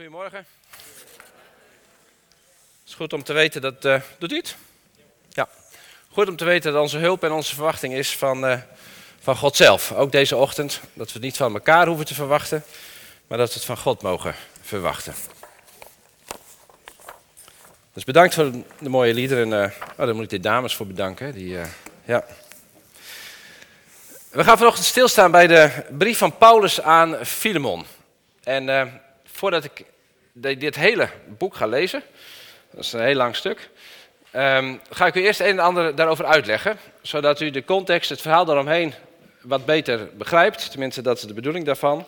Goedemorgen. Het is goed om te weten dat. eh, doet u het? Ja. Goed om te weten dat onze hulp en onze verwachting is van, eh, van God zelf. Ook deze ochtend. Dat we het niet van elkaar hoeven te verwachten, maar dat we het van God mogen verwachten. Dus bedankt voor de mooie liederen. eh oh, daar moet ik de dames voor bedanken. Die, ja. We gaan vanochtend stilstaan bij de brief van Paulus aan Filemon. En voordat ik dit hele boek ga lezen, dat is een heel lang stuk, ehm, ga ik u eerst een en ander daarover uitleggen, zodat u de context, het verhaal daaromheen wat beter begrijpt. Tenminste, dat is de bedoeling daarvan.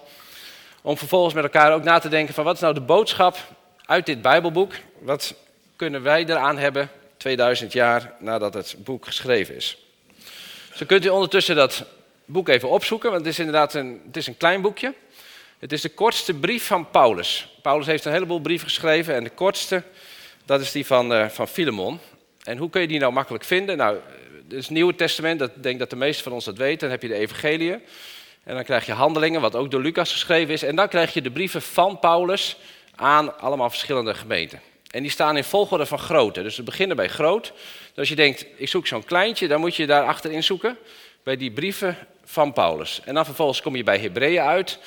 Om vervolgens met elkaar ook na te denken van wat is nou de boodschap uit dit Bijbelboek? Wat kunnen wij eraan hebben 2000 jaar nadat het boek geschreven is? Zo kunt u ondertussen dat boek even opzoeken, want het is inderdaad een, het is een klein boekje. Het is de kortste brief van Paulus. Paulus heeft een heleboel brieven geschreven en de kortste, dat is die van, eh van Filemon. En hoe kun je die nou makkelijk vinden? Nou, het is het Nieuwe Testament, dat denk dat de meesten van ons dat weten. Dan heb je de evangeliën en dan krijg je handelingen, wat ook door Lucas geschreven is. En dan krijg je de brieven van Paulus aan allemaal verschillende gemeenten. En die staan in volgorde van grootte. Dus we beginnen bij groot. Dus als je denkt, ik zoek zo'n kleintje, dan moet je daar achterin zoeken. Bij die brieven van Paulus. En dan vervolgens kom je bij Hebreeën uit.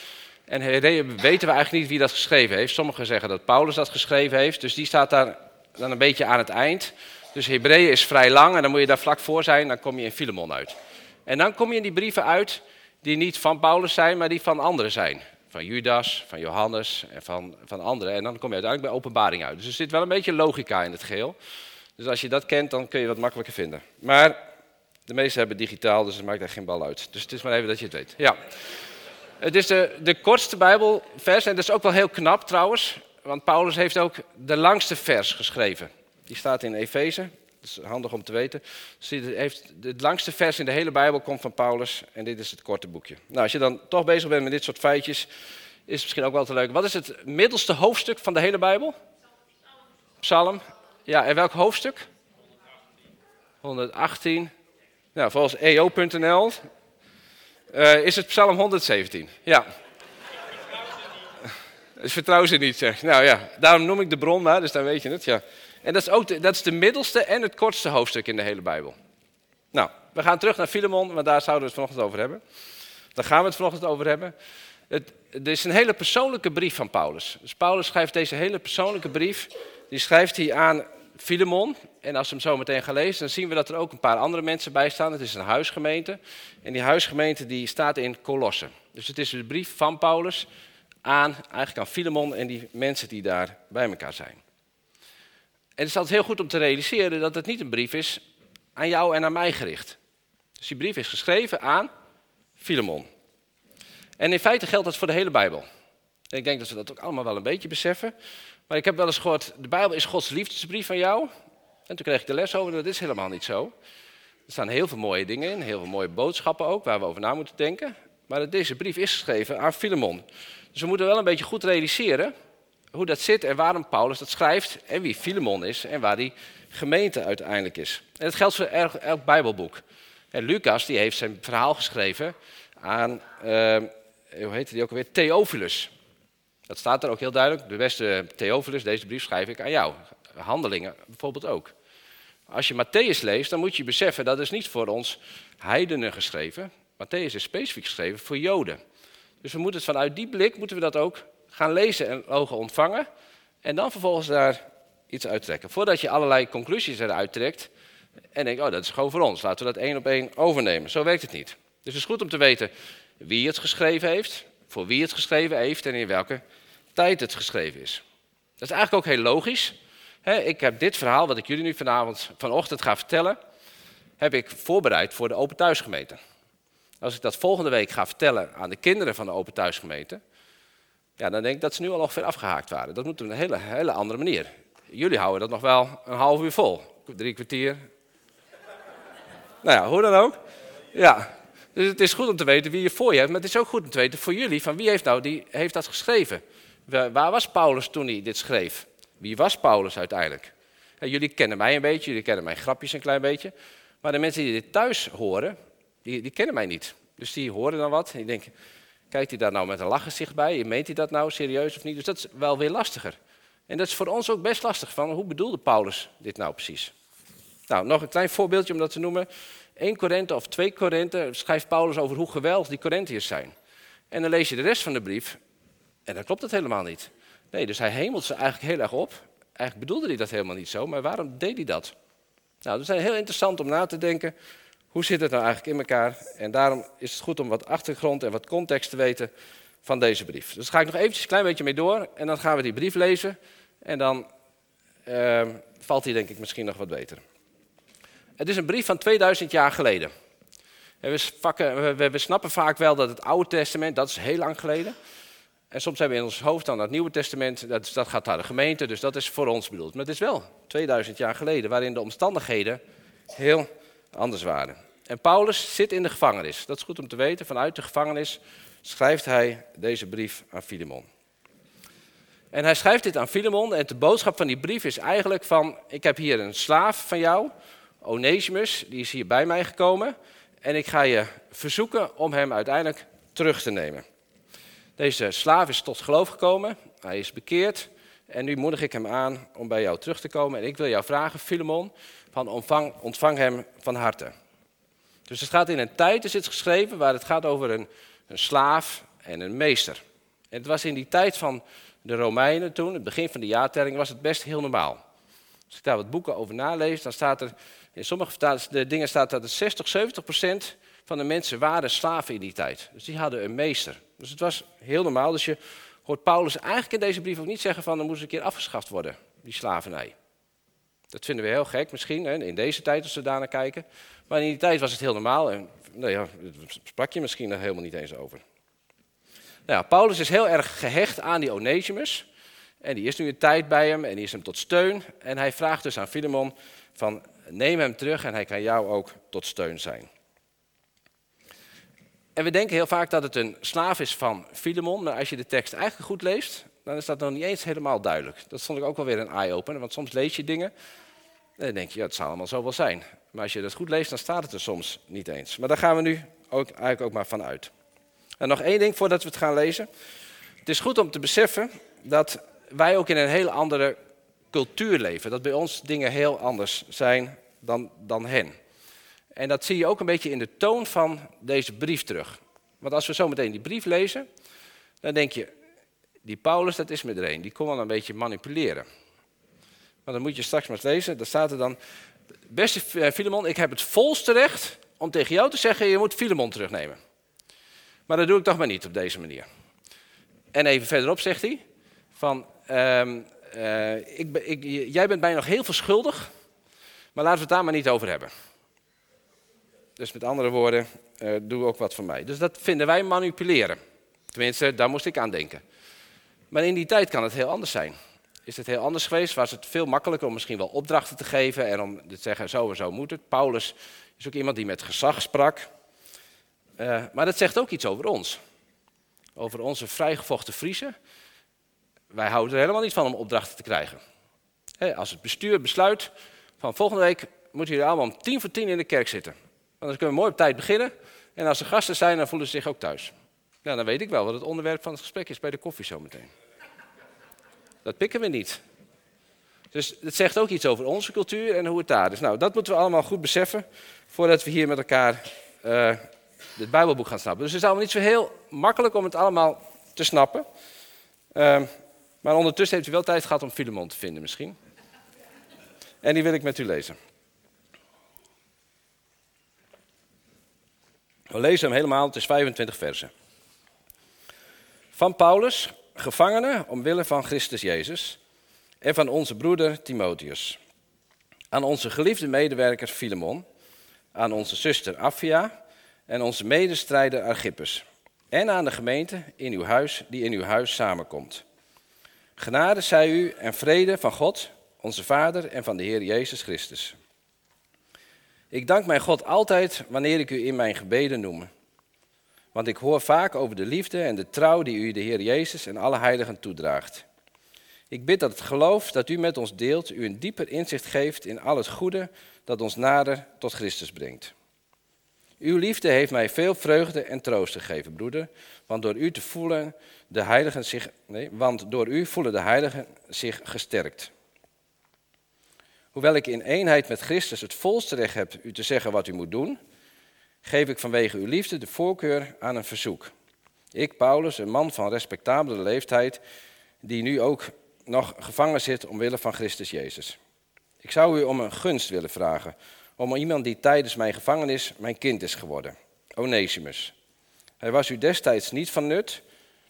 En Hebreeën weten we eigenlijk niet wie dat geschreven heeft. Sommigen zeggen dat Paulus dat geschreven heeft. Dus die staat daar dan een beetje aan het eind. Dus Hebreeën is vrij lang en dan moet je daar vlak voor zijn. Dan kom je in Filemon uit. En dan kom je in die brieven uit die niet van Paulus zijn, maar die van anderen zijn. Van Judas, van Johannes en van, van anderen. En dan kom je uiteindelijk bij openbaring uit. Dus er zit wel een beetje logica in het geheel. Dus als je dat kent, dan kun je wat makkelijker vinden. Maar de meesten hebben digitaal, dus het maakt echt geen bal uit. Dus het is maar even dat je het weet. Ja. Het is de, de kortste Bijbelvers en dat is ook wel heel knap trouwens. Want Paulus heeft ook de langste vers geschreven. Die staat in Efeze. Dat is handig om te weten. Het langste vers in de hele Bijbel komt van Paulus. En dit is het korte boekje. Nou, als je dan toch bezig bent met dit soort feitjes, is het misschien ook wel te leuk. Wat is het middelste hoofdstuk van de hele Bijbel? Psalm. Ja, en welk hoofdstuk? 118. Nou, volgens eo.nl eh, is het Psalm 117. Ja. Dus vertrouw ze niet, zeg. Nou ja, daarom noem ik de bron maar, dus dan weet je het. Ja. En dat is ook dat is de middelste en het kortste hoofdstuk in de hele Bijbel. Nou, we gaan terug naar Filemon, want daar zouden we het vanochtend over hebben. Daar gaan we het vanochtend over hebben. Het is een hele persoonlijke brief van Paulus. Dus Paulus schrijft deze hele persoonlijke brief, die schrijft hij aan Filemon. En als we hem zo meteen gaan lezen, dan zien we dat er ook een paar andere mensen bij staan. Het is een huisgemeente. En die huisgemeente die staat in Colosse. Dus het is de brief van Paulus aan, eigenlijk aan Filemon en die mensen die daar bij elkaar zijn. En het is altijd heel goed om te realiseren dat het niet een brief is aan jou en aan mij gericht. Dus die brief is geschreven aan Filemon. En in feite geldt dat voor de hele Bijbel. Ik denk dat we dat ook allemaal wel een beetje beseffen. Maar ik heb wel eens gehoord, de Bijbel is Gods liefdesbrief aan jou. En toen kreeg ik de les over, dat is helemaal niet zo. Er staan heel veel mooie dingen in, heel veel mooie boodschappen ook, waar we over na moeten denken. Maar deze brief is geschreven aan Filemon. Dus we moeten wel een beetje goed realiseren hoe dat zit en waarom Paulus dat schrijft en wie Filemon is en waar die gemeente uiteindelijk is. En dat geldt voor elk, elk Bijbelboek. En Lucas die heeft zijn verhaal geschreven aan, eh, hoe heet die ook alweer, Theophilus. Dat staat er ook heel duidelijk. De beste Theophilus, deze brief schrijf ik aan jou. Handelingen bijvoorbeeld ook. Als je Matthäus leest, dan moet je beseffen dat is niet voor ons heidenen geschreven. Matthäus is specifiek geschreven voor Joden. Dus we moeten het vanuit die blik moeten we dat ook gaan lezen en ogen ontvangen. En dan vervolgens daar iets uittrekken. Voordat je allerlei conclusies eruit trekt. En denkt, oh dat is gewoon voor ons. Laten we dat één op één overnemen. Zo werkt het niet. Dus het is goed om te weten wie het geschreven heeft. Voor wie het geschreven heeft en in welke tijd het geschreven is. Dat is eigenlijk ook heel logisch. Ik heb dit verhaal, wat ik jullie nu vanavond, vanochtend ga vertellen, heb ik voorbereid voor de Open Thuisgemeente. Als ik dat volgende week ga vertellen aan de kinderen van de Open Thuisgemeente, ja, dan denk ik dat ze nu al ongeveer afgehaakt waren. Dat moet op een hele, hele andere manier. Jullie houden dat nog wel een half uur vol. Drie kwartier. Nou ja, hoe dan ook. Ja, dus het is goed om te weten wie je voor je hebt, maar het is ook goed om te weten voor jullie van wie heeft nou die heeft dat geschreven. Waar was Paulus toen hij dit schreef? Wie was Paulus uiteindelijk? Jullie kennen mij een beetje, jullie kennen mijn grapjes een klein beetje. Maar de mensen die dit thuis horen, die, die kennen mij niet. Dus die horen dan wat en die denken, Kijkt hij daar nou met een lachgezicht bij? Meent hij dat nou serieus of niet? Dus dat is wel weer lastiger. En dat is voor ons ook best lastig. Van, hoe bedoelde Paulus dit nou precies? Nou, nog een klein voorbeeldje om dat te noemen. 1 Korinthe of 2 Korinthe schrijft Paulus over hoe geweldig die Korinthiërs zijn. En dan lees je de rest van de brief en dan klopt het helemaal niet. Nee, dus hij hemelt ze eigenlijk heel erg op. Eigenlijk bedoelde hij dat helemaal niet zo, maar waarom deed hij dat? Nou, dat is heel interessant om na te denken. Hoe zit het nou eigenlijk in elkaar? En daarom is het goed om wat achtergrond en wat context te weten van deze brief. Dus ga ik nog eventjes een klein beetje mee door en dan gaan we die brief lezen. En dan uh, valt die denk ik misschien nog wat beter. Het is een brief van 2000 jaar geleden. We, snappen vaak wel dat het Oude Testament, dat is heel lang geleden. En soms hebben we in ons hoofd dan het Nieuwe Testament, dat, dat gaat naar de gemeente, dus dat is voor ons bedoeld. Maar het is wel 2000 jaar geleden, waarin de omstandigheden heel anders waren. En Paulus zit in de gevangenis. Dat is goed om te weten. Vanuit de gevangenis schrijft hij deze brief aan Filemon. En hij schrijft dit aan Filemon en de boodschap van die brief is eigenlijk van, ik heb hier een slaaf van jou, Onesimus, die is hier bij mij gekomen. En ik ga je verzoeken om hem uiteindelijk terug te nemen. Deze slaaf is tot geloof gekomen, hij is bekeerd. En nu moedig ik hem aan om bij jou terug te komen. En ik wil jou vragen, Filemon, van ontvang, ontvang hem van harte. Dus het gaat in een tijd, is het geschreven, waar het gaat over een, een slaaf en een meester. En het was in die tijd van de Romeinen toen, het begin van de jaartelling, was het best heel normaal. Als ik daar wat boeken over nalees, dan staat er in sommige dingen staat dat 60, 70 procent van de mensen waren slaven in die tijd. Dus die hadden een meester. Dus het was heel normaal. Dus je hoort Paulus eigenlijk in deze brief ook niet zeggen van er moest een keer afgeschaft worden, die slavernij. Dat vinden we heel gek misschien, hè, in deze tijd als we daarnaar kijken. Maar in die tijd was het heel normaal en nou ja, sprak je misschien nog helemaal niet eens over. Nou, Paulus is heel erg gehecht aan die Onesimus. En die is nu een tijd bij hem en die is hem tot steun. En hij vraagt dus aan Filemon van neem hem terug en hij kan jou ook tot steun zijn. En we denken heel vaak dat het een slaaf is van Filemon, maar als je de tekst eigenlijk goed leest, dan is dat nog niet eens helemaal duidelijk. Dat vond ik ook wel weer een eye-opener, want soms lees je dingen en dan denk je, ja, het zal allemaal zo wel zijn. Maar als je dat goed leest, dan staat het er soms niet eens. Maar daar gaan we nu ook, eigenlijk ook maar van uit. En nog één ding voordat we het gaan lezen. Het is goed om te beseffen dat wij ook in een heel andere cultuur leven. Dat bij ons dingen heel anders zijn dan, dan hen. En dat zie je ook een beetje in de toon van deze brief terug. Want als we zo meteen die brief lezen, dan denk je, die Paulus, dat is met. Die kon wel een beetje manipuleren. Maar dan moet je straks maar eens lezen. Daar staat er dan, beste eh, Filemon, ik heb het volste recht om tegen jou te zeggen, je moet Filemon terugnemen. Maar dat doe ik toch maar niet op deze manier. En even verderop zegt hij, van, um, uh, ik, ik, jij bent mij nog heel veel schuldig, maar laten we het daar maar niet over hebben. Dus met andere woorden, uh, doe ook wat van mij. Dus dat vinden wij manipuleren. Tenminste, daar moest ik aan denken. Maar in die tijd kan het heel anders zijn. Is het heel anders geweest? Was het veel makkelijker om misschien wel opdrachten te geven en om te zeggen zo en zo moet het. Paulus is ook iemand die met gezag sprak. Uh, maar dat zegt ook iets over ons. Over onze vrijgevochten Friesen wij houden er helemaal niet van om opdrachten te krijgen. als het bestuur besluit van volgende week moeten jullie allemaal om tien voor tien in de kerk zitten. Want dan kunnen we mooi op tijd beginnen. En als er gasten zijn, dan voelen ze zich ook thuis. Nou, dan weet ik wel wat het onderwerp van het gesprek is bij de koffie zometeen. Dat pikken we niet. Dus het zegt ook iets over onze cultuur en hoe het daar is. Nou, dat moeten we allemaal goed beseffen voordat we hier met elkaar uh, het Bijbelboek gaan snappen. Dus het is allemaal niet zo heel makkelijk om het allemaal te snappen. Uh, maar ondertussen heeft u wel tijd gehad om Filemon te vinden misschien. En die wil ik met u lezen. We lezen hem helemaal, het is 25 versen. Van Paulus, gevangene omwille van Christus Jezus en van onze broeder Timotheus. Aan onze geliefde medewerker Filemon, aan onze zuster Affia en onze medestrijder Archippus. En aan de gemeente in uw huis die in uw huis samenkomt. Genade zij u en vrede van God, onze Vader en van de Heer Jezus Christus. Ik dank mijn God altijd wanneer ik u in mijn gebeden noem. Want ik hoor vaak over de liefde en de trouw die u de Heer Jezus en alle heiligen toedraagt. Ik bid dat het geloof dat u met ons deelt u een dieper inzicht geeft in al het goede dat ons nader tot Christus brengt. Uw liefde heeft mij veel vreugde en troost gegeven, broeder, want door u te voelen de heiligen zich, nee, want door u voelen de heiligen zich gesterkt. Hoewel ik in eenheid met Christus het volste recht heb u te zeggen wat u moet doen, geef ik vanwege uw liefde de voorkeur aan een verzoek. Ik, Paulus, een man van respectabele leeftijd, die nu ook nog gevangen zit omwille van Christus Jezus. Ik zou u om een gunst willen vragen, om iemand die tijdens mijn gevangenis mijn kind is geworden, Onesimus. Hij was u destijds niet van nut,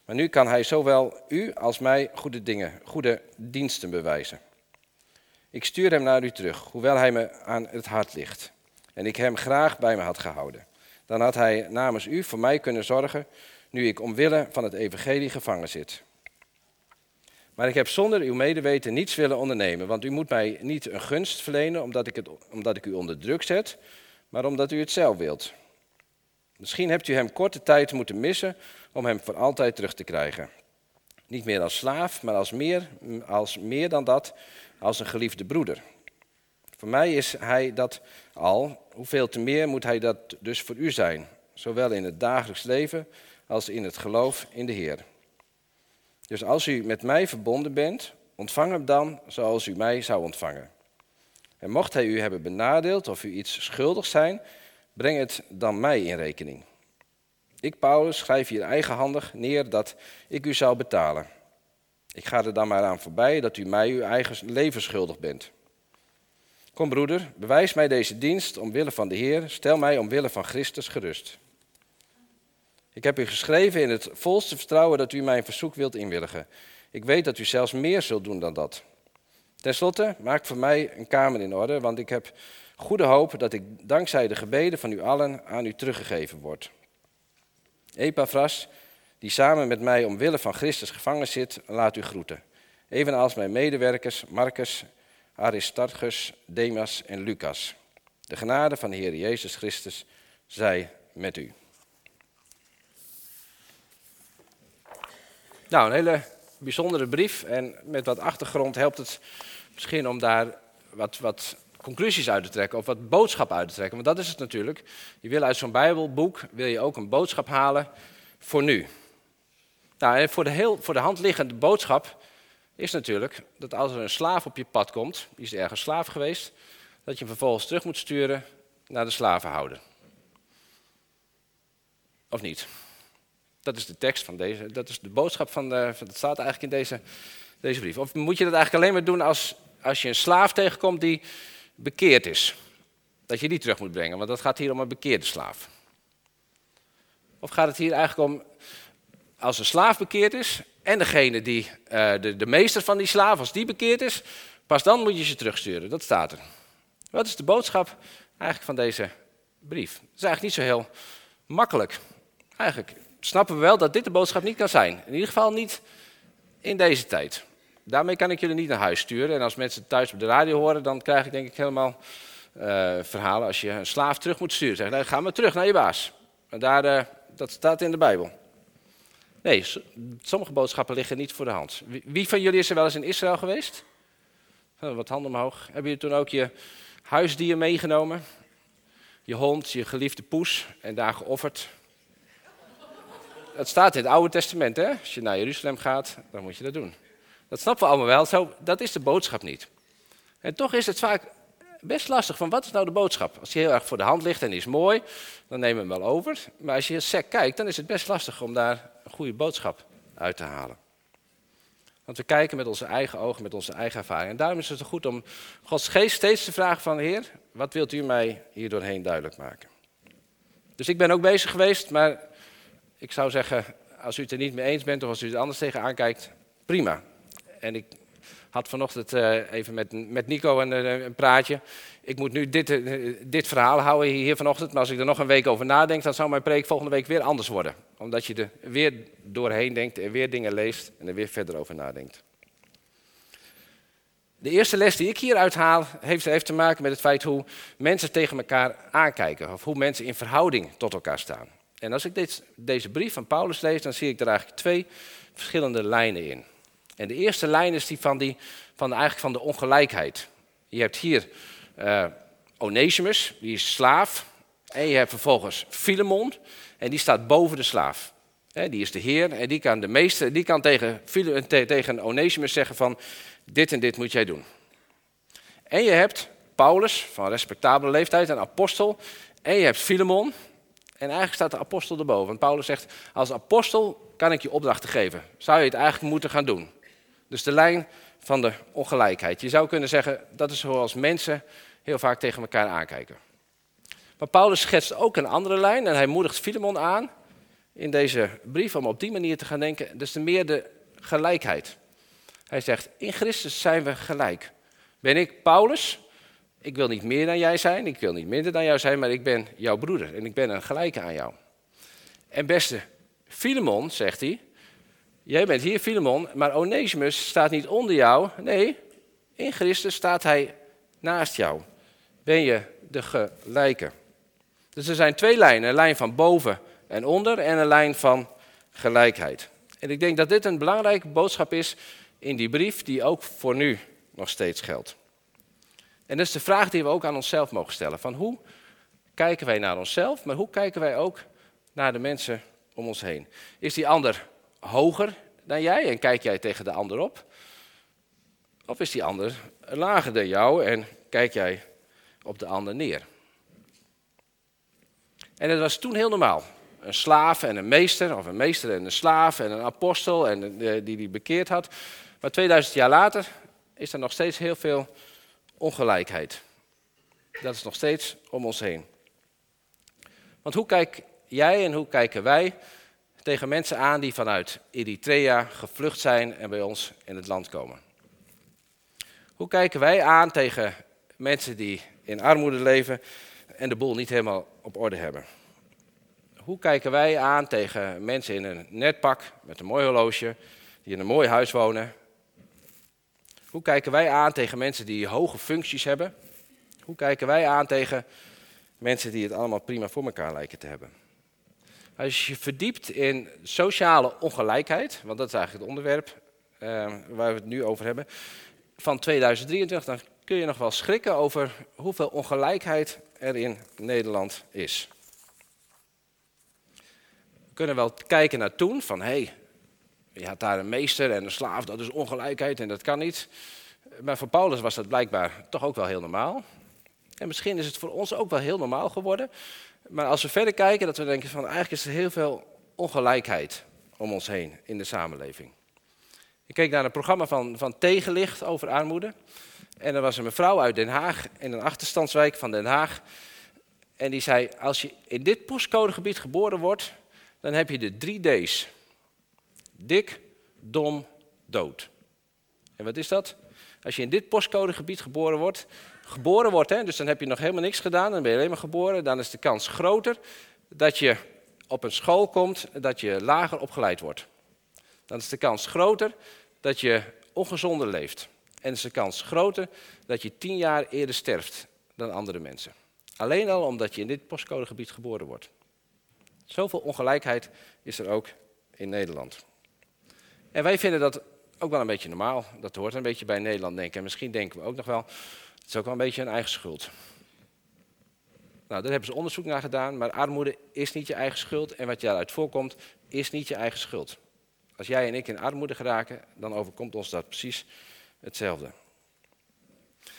maar nu kan hij zowel u als mij goede dingen, goede diensten bewijzen. Ik stuur hem naar u terug, hoewel hij me aan het hart ligt en ik hem graag bij me had gehouden. Dan had hij namens u voor mij kunnen zorgen, nu ik omwille van het evangelie gevangen zit. Maar ik heb zonder uw medeweten niets willen ondernemen, want u moet mij niet een gunst verlenen omdat ik, het, omdat ik u onder druk zet, maar omdat u het zelf wilt. Misschien hebt u hem korte tijd moeten missen om hem voor altijd terug te krijgen. Niet meer als slaaf, maar als meer, als meer dan dat, als een geliefde broeder. Voor mij is hij dat al, hoeveel te meer moet hij dat dus voor u zijn, zowel in het dagelijks leven als in het geloof in de Heer. Dus als u met mij verbonden bent, ontvang hem dan zoals u mij zou ontvangen. En mocht hij u hebben benadeeld of u iets schuldig zijn, breng het dan mij in rekening. Ik, Paulus, schrijf hier eigenhandig neer dat ik u zou betalen. Ik ga er dan maar aan voorbij dat u mij uw eigen leven schuldig bent. Kom broeder, bewijs mij deze dienst omwille van de Heer, stel mij omwille van Christus gerust. Ik heb u geschreven in het volste vertrouwen dat u mijn verzoek wilt inwilligen. Ik weet dat u zelfs meer zult doen dan dat. Ten slotte, maak voor mij een kamer in orde, want ik heb goede hoop dat ik dankzij de gebeden van u allen aan u teruggegeven word. Epaphras, die samen met mij omwille van Christus gevangen zit, laat u groeten. Evenals mijn medewerkers Marcus, Aristarchus, Demas en Lucas. De genade van de Heer Jezus Christus zij met u. Nou, een hele bijzondere brief. En met wat achtergrond helpt het misschien om daar wat, wat conclusies uit te trekken of wat boodschap uit te trekken. Want dat is het natuurlijk. Je wil uit zo'n Bijbelboek wil je ook een boodschap halen voor nu. Nou, en voor de, heel, voor de hand liggende boodschap is natuurlijk dat als er een slaaf op je pad komt, die is ergens slaaf geweest, dat je hem vervolgens terug moet sturen naar de slavenhouder. Of niet? Dat is de tekst van deze, dat is de boodschap van, de, dat staat eigenlijk in deze, deze brief. Of moet je dat eigenlijk alleen maar doen als, als je een slaaf tegenkomt die bekeerd is? Dat je die terug moet brengen, want dat gaat hier om een bekeerde slaaf. Of gaat het hier eigenlijk om als een slaaf bekeerd is en degene die, uh, de, de meester van die slaaf, als die bekeerd is, pas dan moet je ze terugsturen. Dat staat er. Wat is de boodschap eigenlijk van deze brief? Het is eigenlijk niet zo heel makkelijk. Eigenlijk snappen we wel dat dit de boodschap niet kan zijn. In ieder geval niet in deze tijd. Daarmee kan ik jullie niet naar huis sturen. En als mensen thuis op de radio horen, dan krijg ik denk ik helemaal uh, verhalen als je een slaaf terug moet sturen. Zeg, nou, ga maar terug naar je baas. En daar, uh, dat staat in de Bijbel. Nee, sommige boodschappen liggen niet voor de hand. Wie van jullie is er wel eens in Israël geweest? Wat handen omhoog. Hebben jullie toen ook je huisdier meegenomen? Je hond, je geliefde poes en daar geofferd? Het staat in het Oude Testament, hè? Als je naar Jeruzalem gaat, dan moet je dat doen. Dat snappen we allemaal wel, zo, dat is de boodschap niet. En toch is het vaak best lastig van wat is nou de boodschap? Als die heel erg voor de hand ligt en die is mooi, dan nemen we hem wel over. Maar als je sec kijkt, dan is het best lastig om daar een goede boodschap uit te halen. Want we kijken met onze eigen ogen, met onze eigen ervaring. En daarom is het goed om Gods geest steeds te vragen van Heer, wat wilt u mij hier doorheen duidelijk maken? Dus ik ben ook bezig geweest, maar ik zou zeggen, als u het er niet mee eens bent of als u het anders tegenaan kijkt, prima. En ik had vanochtend uh, even met, met Nico een, eh, een, praatje. Ik moet nu dit, uh, dit verhaal houden hier vanochtend, maar als ik er nog een week over nadenk, dan zou mijn preek volgende week weer anders worden. Omdat je er weer doorheen denkt en weer dingen leest en er weer verder over nadenkt. De eerste les die ik hieruit haal, heeft, heeft te maken met het feit hoe mensen tegen elkaar aankijken. Of hoe mensen in verhouding tot elkaar staan. En als ik deze brief van Paulus lees, dan zie ik er eigenlijk twee verschillende lijnen in. En de eerste lijn is die van, die, van eigenlijk van de ongelijkheid. Je hebt hier uh, Onesimus, die is slaaf. En je hebt vervolgens Filemon, en die staat boven de slaaf. die is de heer en die kan de meester, die kan tegen, tegen Onesimus zeggen van dit en dit moet jij doen. En je hebt Paulus van respectabele leeftijd, een apostel. En je hebt Filemon. En eigenlijk staat de apostel erboven. Want Paulus zegt, als apostel kan ik je opdrachten geven. Zou je het eigenlijk moeten gaan doen. Dus de lijn van de ongelijkheid. Je zou kunnen zeggen, dat is zoals mensen heel vaak tegen elkaar aankijken. Maar Paulus schetst ook een andere lijn en hij moedigt Filemon aan in deze brief om op die manier te gaan denken. Dus de meer de gelijkheid. Hij zegt, in Christus zijn we gelijk. Ben ik Paulus? Ik wil niet meer dan jij zijn, ik wil niet minder dan jou zijn, maar ik ben jouw broeder en ik ben een gelijke aan jou. En beste Filemon, zegt hij, jij bent hier Filemon, maar Onesimus staat niet onder jou. Nee, in Christus staat hij naast jou. Ben je de gelijke. Dus er zijn twee lijnen, een lijn van boven en onder en een lijn van gelijkheid. En ik denk dat dit een belangrijke boodschap is in die brief die ook voor nu nog steeds geldt. En dat is de vraag die we ook aan onszelf mogen stellen. Van hoe kijken wij naar onszelf, maar hoe kijken wij ook naar de mensen om ons heen? Is die ander hoger dan jij en kijk jij tegen de ander op? Of is die ander lager dan jou en kijk jij op de ander neer? En dat was toen heel normaal. Een slaaf en een meester, of een meester en een slaaf en een apostel en die die bekeerd had. Maar 2000 jaar later is er nog steeds heel veel ongelijkheid. Dat is nog steeds om ons heen. Want hoe kijk jij en hoe kijken wij tegen mensen aan die vanuit Eritrea gevlucht zijn en bij ons in het land komen? Hoe kijken wij aan tegen mensen die in armoede leven en de boel niet helemaal op orde hebben? Hoe kijken wij aan tegen mensen in een netpak met een mooi horloge, die in een mooi huis wonen hoe kijken wij aan tegen mensen die hoge functies hebben? Hoe kijken wij aan tegen mensen die het allemaal prima voor elkaar lijken te hebben? Als je verdiept in sociale ongelijkheid, want dat is eigenlijk het onderwerp uh, waar we het nu over hebben, van 2023, dan kun je nog wel schrikken over hoeveel ongelijkheid er in Nederland is. We kunnen wel kijken naar toen, van hé, hey, je had daar een meester en een slaaf, dat is ongelijkheid en dat kan niet. Maar voor Paulus was dat blijkbaar toch ook wel heel normaal. En misschien is het voor ons ook wel heel normaal geworden. Maar als we verder kijken, dat we denken van eigenlijk is er heel veel ongelijkheid om ons heen in de samenleving. Ik keek naar een programma van, van Tegenlicht over armoede. En er was een mevrouw uit Den Haag, in een achterstandswijk van Den Haag. En die zei, als je in dit postcodegebied geboren wordt, dan heb je de drie D's. Dik, dom, dood. En wat is dat? Als je in dit postcodegebied geboren wordt, geboren wordt, hè, dus dan heb je nog helemaal niks gedaan, dan ben je alleen maar geboren, dan is de kans groter dat je op een school komt dat je lager opgeleid wordt. Dan is de kans groter dat je ongezonder leeft. En is de kans groter dat je tien jaar eerder sterft dan andere mensen. Alleen al omdat je in dit postcodegebied geboren wordt. Zoveel ongelijkheid is er ook in Nederland. En wij vinden dat ook wel een beetje normaal. Dat hoort een beetje bij Nederland denken. En misschien denken we ook nog wel, het is ook wel een beetje een eigen schuld. Nou, daar hebben ze onderzoek naar gedaan, maar armoede is niet je eigen schuld. En wat daaruit voorkomt, is niet je eigen schuld. Als jij en ik in armoede geraken, dan overkomt ons dat precies hetzelfde.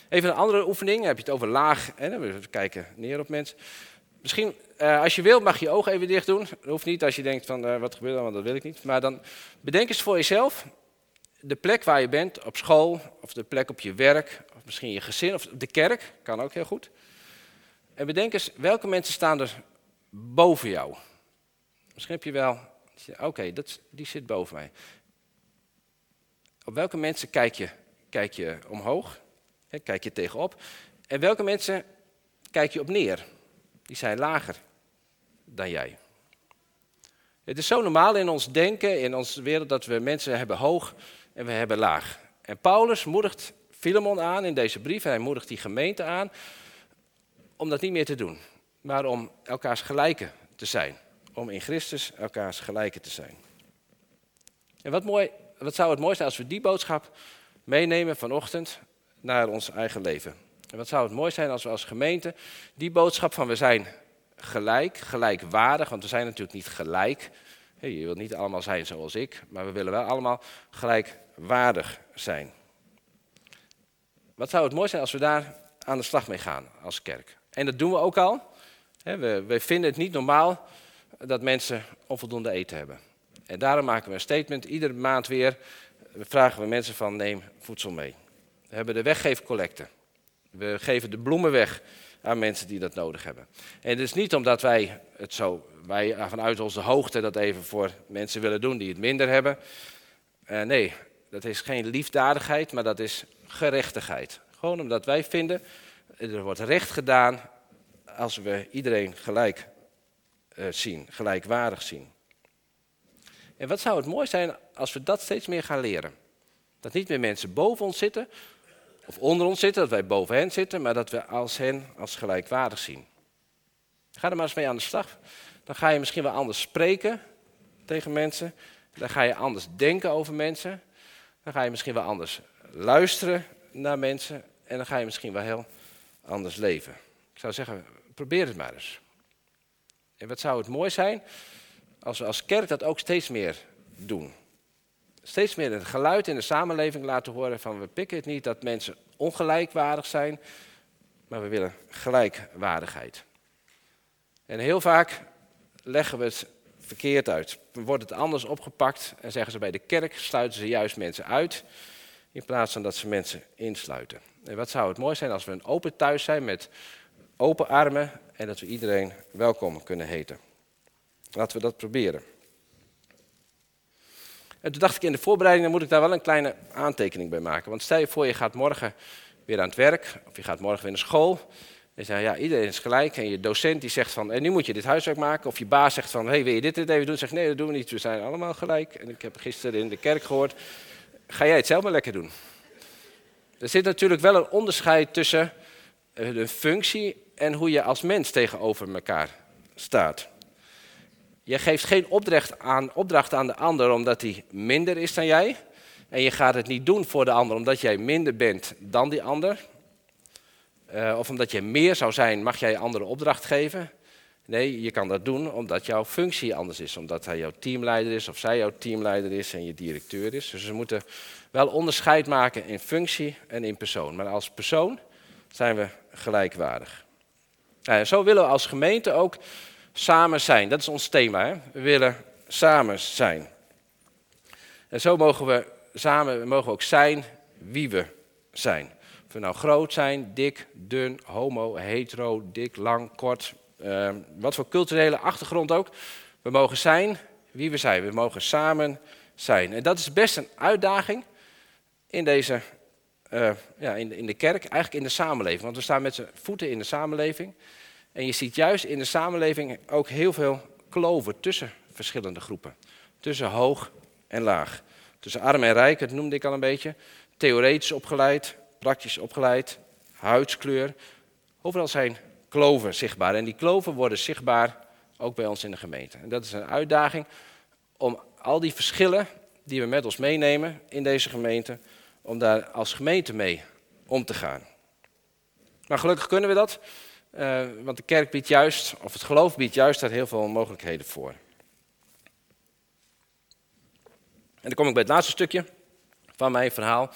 Even een andere oefening, dan heb je het over laag. Hè? We kijken neer op mensen. Misschien, uh, als je wilt, mag je ogen even dicht doen. Dat hoeft niet als je denkt van, uh, wat gebeurt er, want dat wil ik niet. Maar dan bedenk eens voor jezelf, de plek waar je bent, op school, of de plek op je werk, of misschien je gezin, of de kerk, kan ook heel goed. En bedenk eens, welke mensen staan er boven jou? Misschien heb je wel, oké, die zit boven mij. Op welke mensen kijk je, kijk je omhoog? Kijk je tegenop? En welke mensen kijk je op neer? Die zijn lager dan jij. Het is zo normaal in ons denken, in onze wereld, dat we mensen hebben hoog en we hebben laag. En Paulus moedigt Filemon aan in deze brief, en hij moedigt die gemeente aan, om dat niet meer te doen. Maar om elkaars gelijken te zijn. Om in Christus elkaars gelijken te zijn. En wat, mooi, wat zou het mooi zijn als we die boodschap meenemen vanochtend naar ons eigen leven. En wat zou het mooi zijn als we als gemeente die boodschap van we zijn gelijk, gelijkwaardig, want we zijn natuurlijk niet gelijk. Je wilt niet allemaal zijn zoals ik, maar we willen wel allemaal gelijkwaardig zijn. Wat zou het mooi zijn als we daar aan de slag mee gaan als kerk? En dat doen we ook al. We, vinden het niet normaal dat mensen onvoldoende eten hebben. En daarom maken we een statement iedere maand weer. We vragen we mensen van neem voedsel mee. We hebben de weggeefcollecte. We geven de bloemen weg aan mensen die dat nodig hebben. En het is niet omdat wij het zo, wij vanuit onze hoogte dat even voor mensen willen doen die het minder hebben. Uh, nee, dat is geen liefdadigheid, maar dat is gerechtigheid. Gewoon omdat wij vinden, er wordt recht gedaan als we iedereen gelijk uh, zien, gelijkwaardig zien. En wat zou het mooi zijn als we dat steeds meer gaan leren? Dat niet meer mensen boven ons zitten of onder ons zitten, dat wij boven hen zitten, maar dat we als hen als gelijkwaardig zien. Ga er maar eens mee aan de slag. Dan ga je misschien wel anders spreken tegen mensen. Dan ga je anders denken over mensen. Dan ga je misschien wel anders luisteren naar mensen. En dan ga je misschien wel heel anders leven. Ik zou zeggen, probeer het maar eens. En wat zou het mooi zijn als we als kerk dat ook steeds meer doen. Steeds meer het geluid in de samenleving laten horen van we pikken het niet dat mensen ongelijkwaardig zijn, maar we willen gelijkwaardigheid. En heel vaak leggen we het verkeerd uit. Wordt het anders opgepakt en zeggen ze bij de kerk sluiten ze juist mensen uit in plaats van dat ze mensen insluiten. En wat zou het mooi zijn als we een open thuis zijn met open armen en dat we iedereen welkom kunnen heten. Laten we dat proberen. En toen dacht ik in de voorbereiding, dan moet ik daar wel een kleine aantekening bij maken. Want stel je voor, je gaat morgen weer aan het werk, of je gaat morgen weer naar school. En zegt, ja, iedereen is gelijk. En je docent die zegt van, en nu moet je dit huiswerk maken. Of je baas zegt van, hey, wil je dit, dit even doen? Zegt, nee, dat doen we niet, we zijn allemaal gelijk. En ik heb gisteren in de kerk gehoord, ga jij het zelf maar lekker doen. Er zit natuurlijk wel een onderscheid tussen eh, de functie en hoe je als mens tegenover elkaar staat. Je geeft geen opdracht aan, opdracht aan de ander omdat hij minder is dan jij. En je gaat het niet doen voor de ander omdat jij minder bent dan die ander. Uh, of omdat je meer zou zijn, mag jij andere opdracht geven. Nee, je kan dat doen omdat jouw functie anders is. Omdat hij jouw teamleider is of zij jouw teamleider is en je directeur is. Dus we moeten wel onderscheid maken in functie en in persoon. Maar als persoon zijn we gelijkwaardig. Nou, zo willen we als gemeente ook samen zijn. Dat is ons thema. Hè? We willen samen zijn. En zo mogen we samen mogen ook zijn wie we zijn. Of we nou groot zijn, dik, dun, homo, hetero, dik, lang, kort. Uh, wat voor culturele achtergrond ook. We mogen zijn wie we zijn. We mogen samen zijn. En dat is best een uitdaging in deze uh, ja, in, in de kerk, eigenlijk in de samenleving. Want we staan met z'n voeten in de samenleving. En je ziet juist in de samenleving ook heel veel kloven tussen verschillende groepen. Tussen hoog en laag. Tussen arm en rijk, dat noemde ik al een beetje. Theoretisch opgeleid, praktisch opgeleid, huidskleur. Overal zijn kloven zichtbaar. En die kloven worden zichtbaar ook bij ons in de gemeente. En dat is een uitdaging om al die verschillen die we met ons meenemen in deze gemeente, om daar als gemeente mee om te gaan. Maar gelukkig kunnen we dat. Uh, want de kerk biedt juist, of het geloof biedt juist daar heel veel mogelijkheden voor. En dan kom ik bij het laatste stukje van mijn verhaal.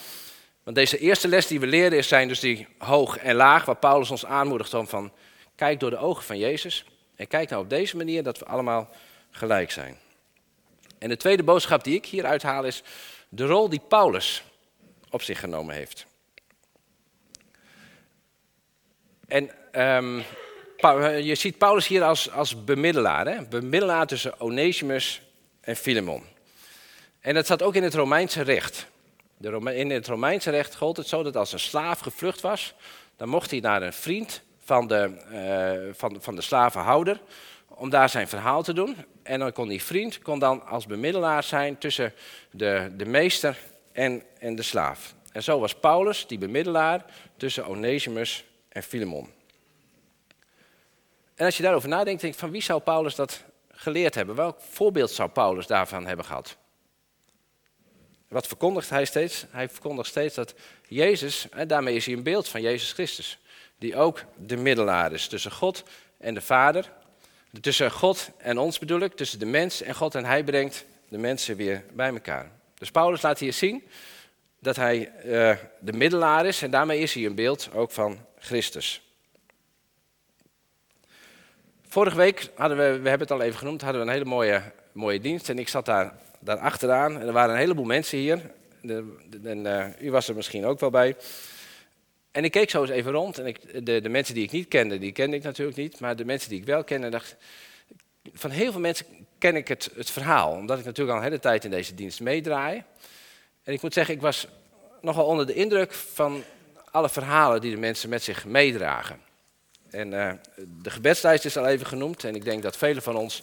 Want deze eerste les die we leren is zijn dus die hoog en laag, waar Paulus ons aanmoedigt om van kijk door de ogen van Jezus en kijk nou op deze manier dat we allemaal gelijk zijn. En de tweede boodschap die ik hier uithaal is de rol die Paulus op zich genomen heeft. En um, je ziet Paulus hier als, als bemiddelaar. Hè? Bemiddelaar tussen Onesimus en Filemon. En dat zat ook in het Romeinse recht. De in het Romeinse recht gold het zo dat als een slaaf gevlucht was, dan mocht hij naar een vriend van de, uh, van, van de slavenhouder om daar zijn verhaal te doen. En dan kon die vriend kon dan als bemiddelaar zijn tussen de, de meester en, en de slaaf. En zo was Paulus die bemiddelaar tussen Onesimus en Filemon. En als je daarover nadenkt, denk ik van wie zou Paulus dat geleerd hebben? Welk voorbeeld zou Paulus daarvan hebben gehad? Wat verkondigt hij steeds? Hij verkondigt steeds dat Jezus, en daarmee is hij een beeld van Jezus Christus, die ook de middelaar is tussen God en de Vader, Tussen God en ons bedoel ik, tussen de mens en God en hij brengt de mensen weer bij elkaar. Dus Paulus laat hier zien dat hij uh, de middelaar is en daarmee is hij een beeld ook van Christus. Vorige week hadden we, we hebben het al even genoemd, hadden we een hele mooie, mooie dienst en ik zat daar, daar achteraan en er waren een heleboel mensen hier. De, en, uh, u was er misschien ook wel bij. En ik keek zo eens even rond en ik, de, de mensen die ik niet kende, die kende ik natuurlijk niet, maar de mensen die ik wel kende, dacht van heel veel mensen ken ik het, het verhaal, omdat ik natuurlijk al een hele tijd in deze dienst meedraai. En ik moet zeggen, ik was nogal onder de indruk van alle verhalen die de mensen met zich meedragen. En uh, de gebedslijst is al even genoemd en ik denk dat velen van ons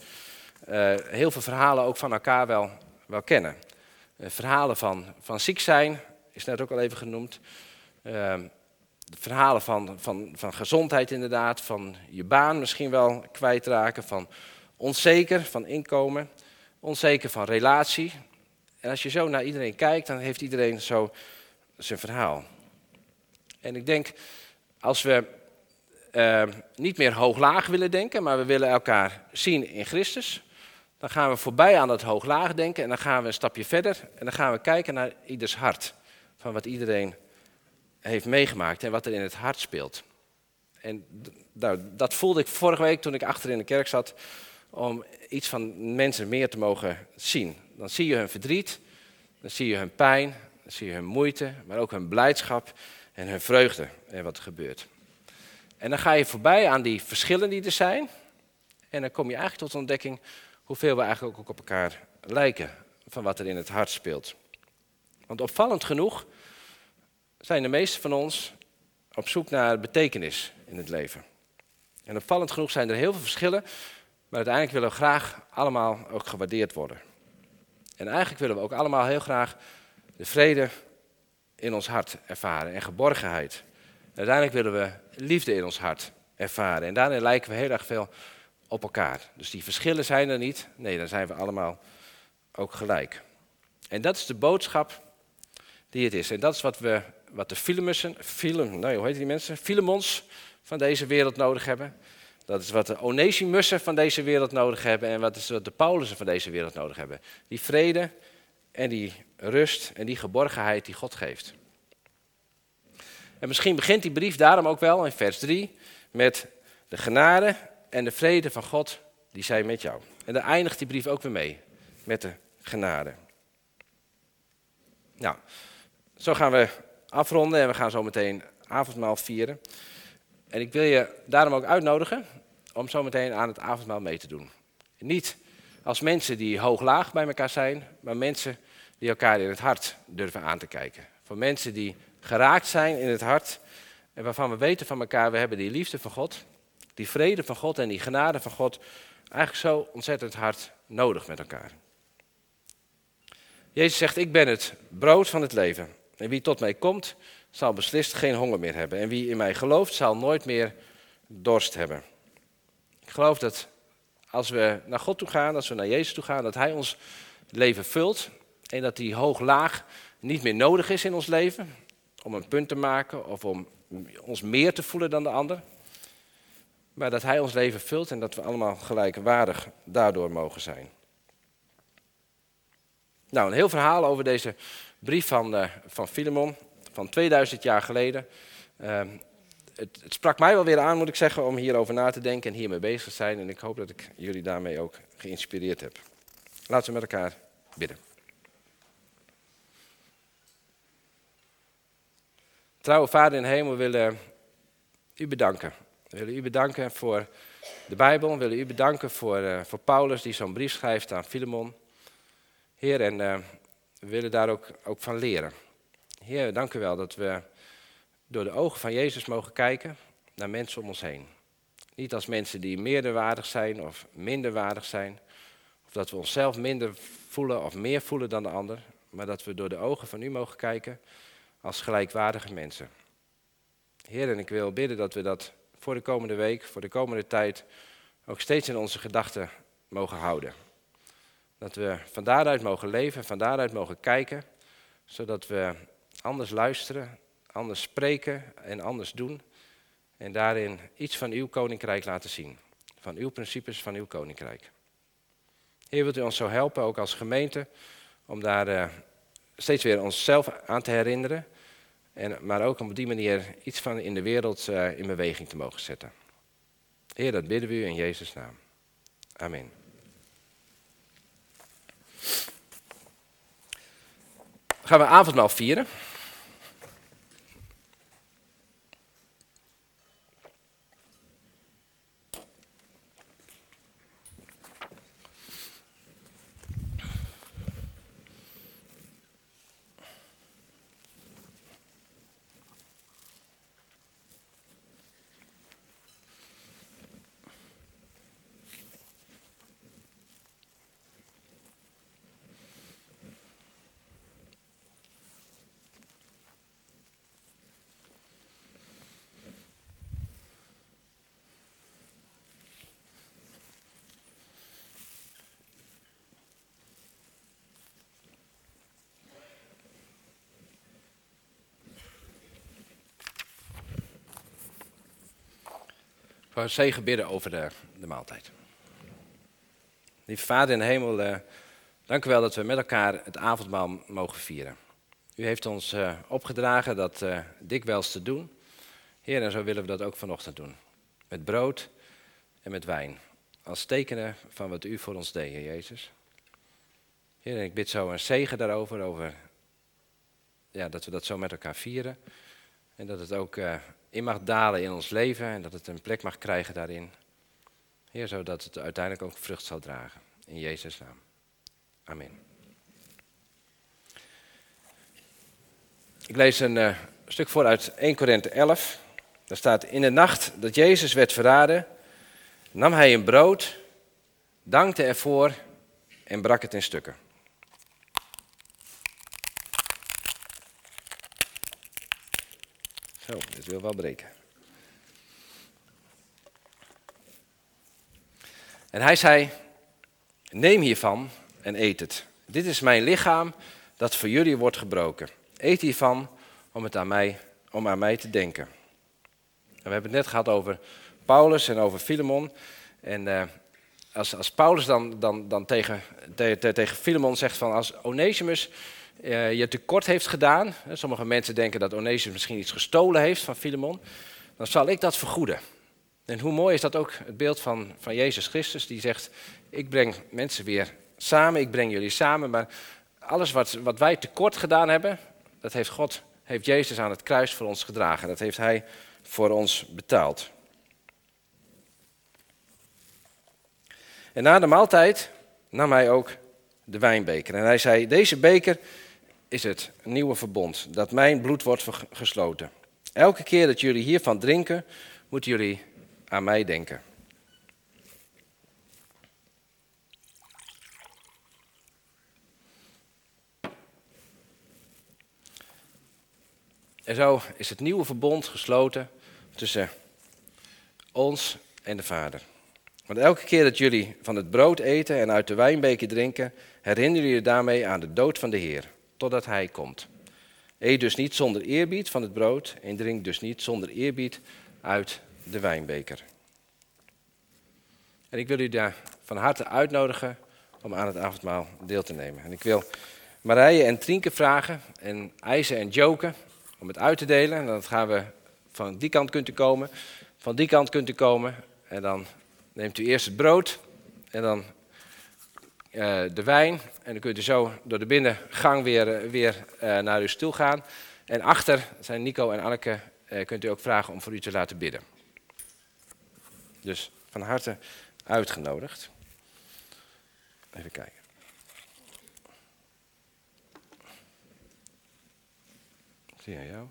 uh, heel veel verhalen ook van elkaar wel, wel kennen. Uh, verhalen van, van ziek zijn is net ook al even genoemd. Ehm, verhalen van, van, van gezondheid inderdaad, van je baan misschien wel kwijtraken, van onzeker van inkomen, onzeker van relatie. En als je zo naar iedereen kijkt, dan heeft iedereen zo zijn verhaal. En ik denk, als we uh, niet meer hoog-laag willen denken, maar we willen elkaar zien in Christus, dan gaan we voorbij aan dat hoog-laag denken en dan gaan we een stapje verder en dan gaan we kijken naar ieders hart. Van wat iedereen heeft meegemaakt en wat er in het hart speelt. En nou, dat voelde ik vorige week toen ik achter in de kerk zat, om iets van mensen meer te mogen zien. Dan zie je hun verdriet, dan zie je hun pijn, dan zie je hun moeite, maar ook hun blijdschap en hun vreugde en wat er gebeurt. En dan ga je voorbij aan die verschillen die er zijn. En dan kom je eigenlijk tot de ontdekking hoeveel we eigenlijk ook op elkaar lijken van wat er in het hart speelt. Want opvallend genoeg zijn de meesten van ons op zoek naar betekenis in het leven. En opvallend genoeg zijn er heel veel verschillen, maar uiteindelijk willen we graag allemaal ook gewaardeerd worden. En eigenlijk willen we ook allemaal heel graag de vrede in ons hart ervaren en geborgenheid. Uiteindelijk willen we liefde in ons hart ervaren. En daarin lijken we heel erg veel op elkaar. Dus die verschillen zijn er niet. Nee, dan zijn we allemaal ook gelijk. En dat is de boodschap die het is. En dat is wat, we, wat de Filemussen, Filem, nee, hoe heet die mensen? Filemons van deze wereld nodig hebben. Dat is wat de Onesimussen van deze wereld nodig hebben en wat, is wat de Paulussen van deze wereld nodig hebben. Die vrede en die rust en die geborgenheid die God geeft. En misschien begint die brief daarom ook wel in vers 3 met de genade en de vrede van God, die zijn met jou. En daar eindigt die brief ook weer mee, met de genade. Nou, zo gaan we afronden en we gaan zo meteen avondmaal vieren. En ik wil je daarom ook uitnodigen om zo meteen aan het avondmaal mee te doen. Niet als mensen die hoog-laag bij elkaar zijn, maar mensen die elkaar in het hart durven aan te kijken. Voor mensen die geraakt zijn in het hart en waarvan we weten van elkaar, we hebben die liefde van God, die vrede van God en die genade van God eigenlijk zo ontzettend hard nodig met elkaar. Jezus zegt, ik ben het brood van het leven. En wie tot mij komt, zal beslist geen honger meer hebben. En wie in mij gelooft, zal nooit meer dorst hebben. Ik geloof dat als we naar God toe gaan, als we naar Jezus toe gaan, dat Hij ons leven vult. En dat die hoog-laag niet meer nodig is in ons leven. Om een punt te maken of om ons meer te voelen dan de ander. Maar dat Hij ons leven vult en dat we allemaal gelijkwaardig daardoor mogen zijn. Nou, een heel verhaal over deze brief van, uh, van Filemon van 2000 jaar geleden. Uh, het, het, sprak mij wel weer aan, moet ik zeggen, om hierover na te denken en hiermee bezig te zijn. En ik hoop dat ik jullie daarmee ook geïnspireerd heb. Laten we met elkaar bidden. Trouwe Vader in de hemel, we willen u bedanken. We willen u bedanken voor de Bijbel. We willen u bedanken voor, uh, voor Paulus die zo'n brief schrijft aan Filemon. Heer, en uh, we willen daar ook, ook van leren. Heer, dank u wel dat we door de ogen van Jezus mogen kijken naar mensen om ons heen. Niet als mensen die meerderwaardig zijn of minderwaardig zijn. Of dat we onszelf minder voelen of meer voelen dan de ander. Maar dat we door de ogen van u mogen kijken als gelijkwaardige mensen. Heer, en ik wil bidden dat we dat voor de komende week, voor de komende tijd, ook steeds in onze gedachten mogen houden. Dat we van daaruit mogen leven, van daaruit mogen kijken, zodat we anders luisteren, anders spreken en anders doen. En daarin iets van uw koninkrijk laten zien. van uw principes, van uw koninkrijk. Heer, wilt u ons zo helpen, ook als gemeente, om daar uh, steeds weer onszelf aan te herinneren. En, maar ook om op die manier iets van in de wereld uh, in beweging te mogen zetten. Heer, dat bidden we u in Jezus' naam. Amen. gaan we avondmaal vieren. Zegen bidden over de, de maaltijd. Lieve Vader in de hemel, uh, dank u wel dat we met elkaar het avondmaal mogen vieren. U heeft ons uh, opgedragen dat uh, dikwijls te doen. Heer, en zo willen we dat ook vanochtend doen. Met brood en met wijn. Als tekenen van wat u voor ons deed, Jezus. Heer, ik bid zo een zegen daarover, over, ja, dat we dat zo met elkaar vieren. En dat het ook in mag dalen in ons leven en dat het een plek mag krijgen daarin. Heer, zodat het uiteindelijk ook vrucht zal dragen. In Jezus' naam. Amen. Ik lees een uh, stuk voor uit 1 Korinthe 11. Daar staat, in de nacht dat Jezus werd verraden, nam hij een brood, dankte ervoor en brak het in stukken. Zo, dit wil wel breken. En hij zei, neem hiervan en eet het. Dit is mijn lichaam dat voor jullie wordt gebroken. Eet hiervan om, het aan, mij, om aan mij te denken. we hebben het net gehad over Paulus en over Filemon. En uh, als, als Paulus dan, dan, dan tegen, te, te, tegen Filemon zegt van als Onesimus uh, je tekort heeft gedaan. Sommige mensen denken dat Onesimus misschien iets gestolen heeft van Filemon. Dan zal ik dat vergoeden. En hoe mooi is dat ook het beeld van, van Jezus Christus, die zegt: Ik breng mensen weer samen, ik breng jullie samen. Maar alles wat, wat wij tekort gedaan hebben, dat heeft God, heeft Jezus aan het kruis voor ons gedragen. Dat heeft Hij voor ons betaald. En na de maaltijd nam hij ook de wijnbeker. En hij zei: Deze beker is het nieuwe verbond, dat mijn bloed wordt gesloten. Elke keer dat jullie hiervan drinken, moeten jullie aan mij denken. En zo is het nieuwe verbond gesloten tussen ons en de Vader. Want elke keer dat jullie van het brood eten en uit de wijnbeker drinken, herinneren jullie daarmee aan de dood van de Heer totdat hij komt. Eet dus niet zonder eerbied van het brood en drink dus niet zonder eerbied uit de wijnbeker. En ik wil u daar van harte uitnodigen om aan het avondmaal deel te nemen. En ik wil Marije en Trinke vragen en IJzen en Joken om het uit te delen. En dan gaan we van die kant kunt u komen, van die kant kunt u komen. En dan neemt u eerst het brood en dan uh, de wijn. En dan kunt u zo door de binnengang weer, uh, weer uh, naar uw stoel gaan. En achter zijn Nico en Anneke, kunt u ook vragen om voor u te laten bidden. Dus van harte uitgenodigd. Even kijken. Zie je jou?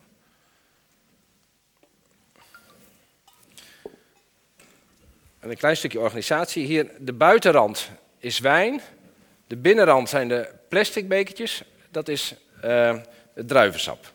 En een klein stukje organisatie. Hier de buitenrand is wijn. De binnenrand zijn de plastic bekertjes, dat is het druivensap.